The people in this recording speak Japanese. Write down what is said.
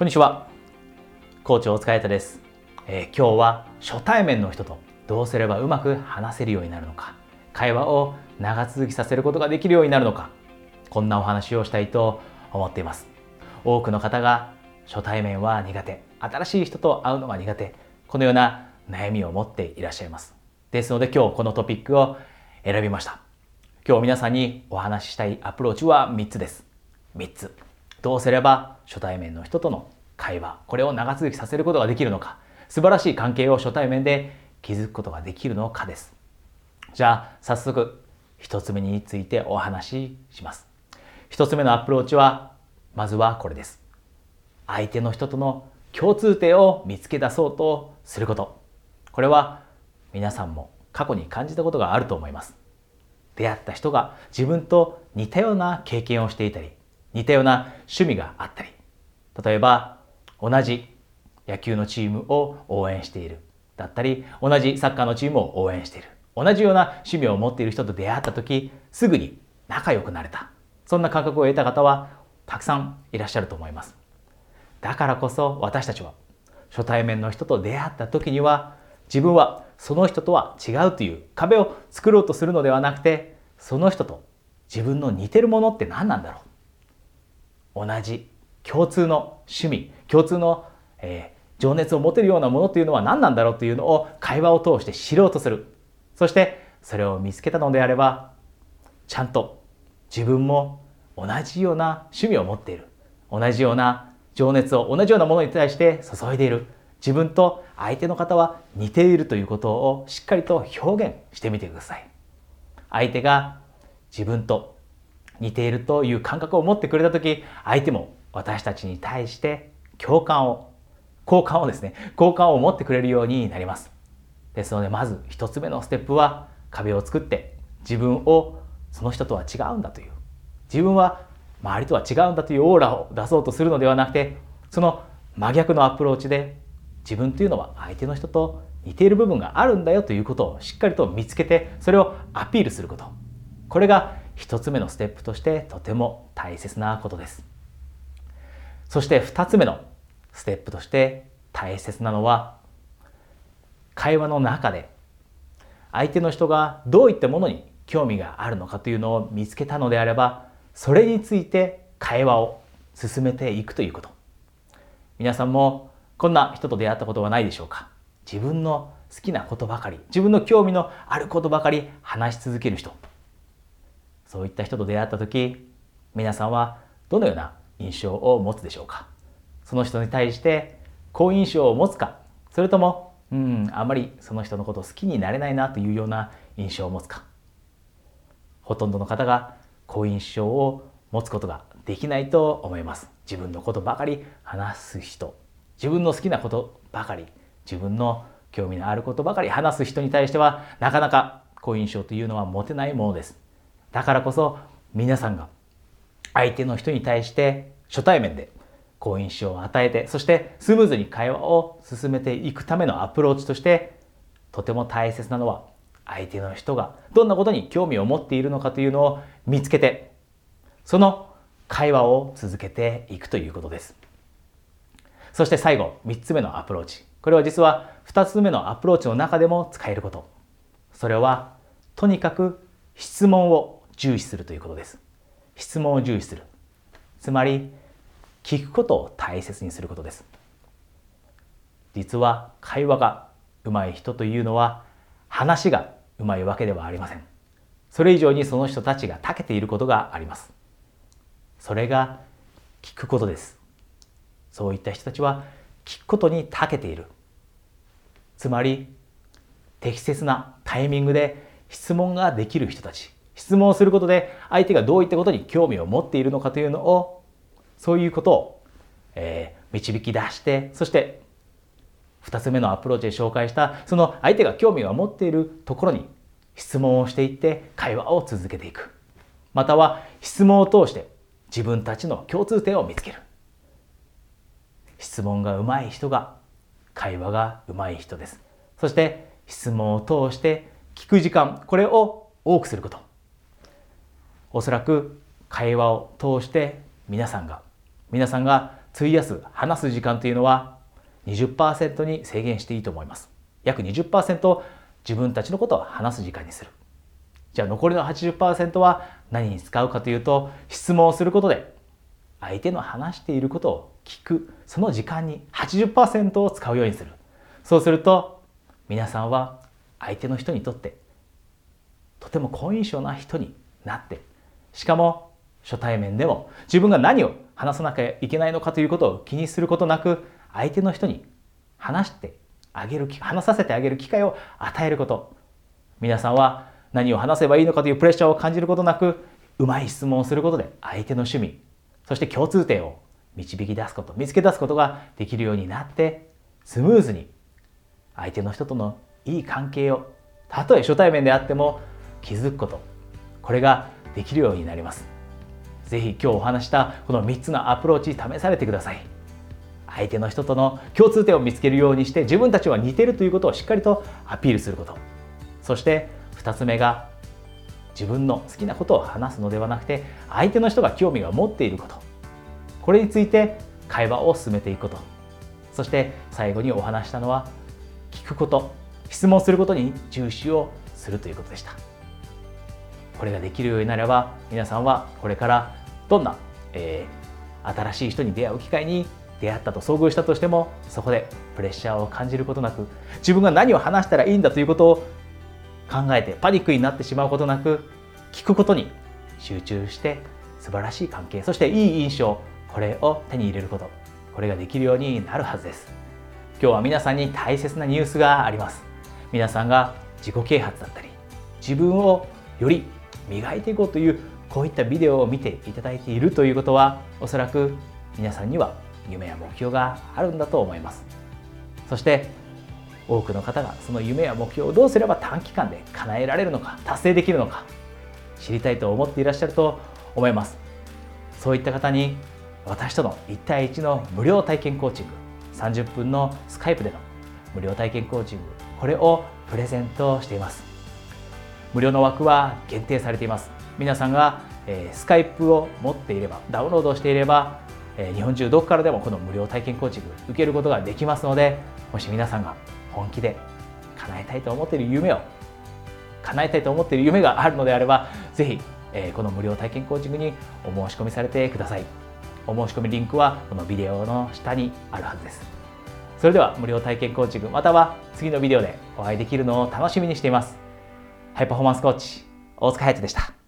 こんにちは。校長お疲れ様です、えー、今日は初対面の人とどうすればうまく話せるようになるのか、会話を長続きさせることができるようになるのか、こんなお話をしたいと思っています。多くの方が初対面は苦手、新しい人と会うのが苦手、このような悩みを持っていらっしゃいます。ですので今日このトピックを選びました。今日皆さんにお話ししたいアプローチは3つです。3つ。どうすれば初対面の人との会話、これを長続きさせることができるのか、素晴らしい関係を初対面で築くことができるのかです。じゃあ、早速、一つ目についてお話しします。一つ目のアプローチは、まずはこれです。相手の人との共通点を見つけ出そうとすること。これは皆さんも過去に感じたことがあると思います。出会った人が自分と似たような経験をしていたり、似たような趣味があったり例えば同じ野球のチームを応援しているだったり同じサッカーのチームを応援している同じような趣味を持っている人と出会った時すぐに仲良くなれた。そんな感覚を得た方はたくさんいらっしゃると思います。だからこそ私たちは初対面の人と出会った時には自分はその人とは違うという壁を作ろうとするのではなくてその人と自分の似てるものって何なんだろう同じ共通の趣味共通の、えー、情熱を持てるようなものというのは何なんだろうというのを会話を通して知ろうとする。そしてそれを見つけたのであればちゃんと自分も同じような趣味を持っている。同じような情熱を同じようなものに対して注いでいる。自分と相手の方は似ているということをしっかりと表現してみてください。相手が自分と似ているという感覚を持ってくれた時相手も私たちに対して共感を好感をですね好感を持ってくれるようになります。ですのでまず一つ目のステップは壁を作って自分をその人とは違うんだという自分は周りとは違うんだというオーラを出そうとするのではなくてその真逆のアプローチで自分というのは相手の人と似ている部分があるんだよということをしっかりと見つけてそれをアピールすること。これが一つ目のステップとしてとても大切なことです。そして二つ目のステップとして大切なのは会話の中で相手の人がどういったものに興味があるのかというのを見つけたのであればそれについて会話を進めていくということ。皆さんもこんな人と出会ったことはないでしょうか？自分の好きなことばかり自分の興味のあることばかり話し続ける人。そういった人と出会った時皆さんはどのような印象を持つでしょうか？その人に対して好印象を持つか？それともうんあまりその人のこと好きになれないなというような印象を持つか？ほとんどの方が好印象を持つことができないと思います。自分のことばかり話す人。自分の好きなことばかり自分の興味のあることばかり話す人に対してはなかなか好印象というのは持てないものです。だからこそ皆さんが相手の人に対して初対面で好印象を与えてそしてスムーズに会話を進めていくためのアプローチとしてとても大切なのは相手の人がどんなことに興味を持っているのかというのを見つけてその会話を続けていくということです。そして最後3つ目のアプローチ。これは実は2つ目のアプローチの中でも使えること。それはとにかく質問を重視するということです。質問を重視する。つまり、聞くことを大切にすることです。実は会話が上手い人というのは話が上手いわけではありません。それ以上にその人たちが長けていることがあります。それが聞くことです。そういった人たちは聞くことに長けている。つまり適切なタイミングで質問ができる人たち質問することで相手がどういったことに興味を持っているのかというのをそういうことを、えー、導き出してそして2つ目のアプローチで紹介したその相手が興味を持っているところに質問をしていって会話を続けていく。または質問を通して自分たちの共通点を見つける。質問が上手い人が会話が上手い人です。そして質問を通して聞く時間これを多くすること。おそらく会話を通して皆さんが皆さんが費やす話す時間というのは20%に制限していいと思います。約20%自分たちのことを話す時間にする。じゃあ残りの80%は何に使うかというと質問をすることで相手の話していることを聞く。その時間に80%を使うようにする。そうすると皆さんは相手の人にとってとても好印象な人になってしかも初対面でも自分が何を話さなきゃいけないのかということを気にすることなく相手の人に話してあげる話させてあげる機会を与えること。皆さんは何を話せばいいのかというプレッシャーを感じることなくうまい質問をすることで相手の趣味そして共通点を導き出すこと見つけ出すことができるようになってスムーズに相手の人とのいい関係をたとえ初対面であっても気づくこと。これができるようになります。是非今日お話したこの3つのアプローチ試されてください。相手の人との共通点を見つけるようにして自分たちは似てるということをしっかりとアピールすること。そして2つ目が自分の好きなことを話すのではなくて相手の人が興味が持っていること。これについて会話を進めていくこと。そして最後にお話したのは聞くこと。質問することに重視をするということでした。これができるようになれば皆さんはこれからどんな、えー、新しい人に出会う機会に出会ったと遭遇したとしてもそこでプレッシャーを感じることなく自分が何を話したらいいんだということを考えてパニックになってしまうことなく聞くことに集中して素晴らしい関係そしていい印象これを手に入れることこれができるようになるはずです。今日は皆さんに大切なニュースがあります。皆さんが自己啓発だったり自分をより磨いていこうというこういったビデオを見ていただいているということはおそらく皆さんには夢や目標があるんだと思います。そして多くの方がその夢や目標をどうすれば短期間で叶えられるのか達成できるのか知りたいと思っていらっしゃると思います。そういった方に私との1対1の無料体験コーチング30分のスカイプでの無料体験コーチングこれをプレゼントしています。無料の枠は限定されています。皆さんが、えー、スカイプを持っていればダウンロードしていれば、えー、日本中どこからでもこの無料体験コーチング受けることができますのでもし皆さんが本気で叶えたいと思っている夢を叶えたいと思っている夢があるのであればぜひ、えー、この無料体験コーチングにお申し込みされてください。お申し込みリンクはこのビデオの下にあるはずです。それでは無料体験コーチングまたは次のビデオでお会いできるのを楽しみにしています。ハイパフォーマンスコーチ大塚隼人でした。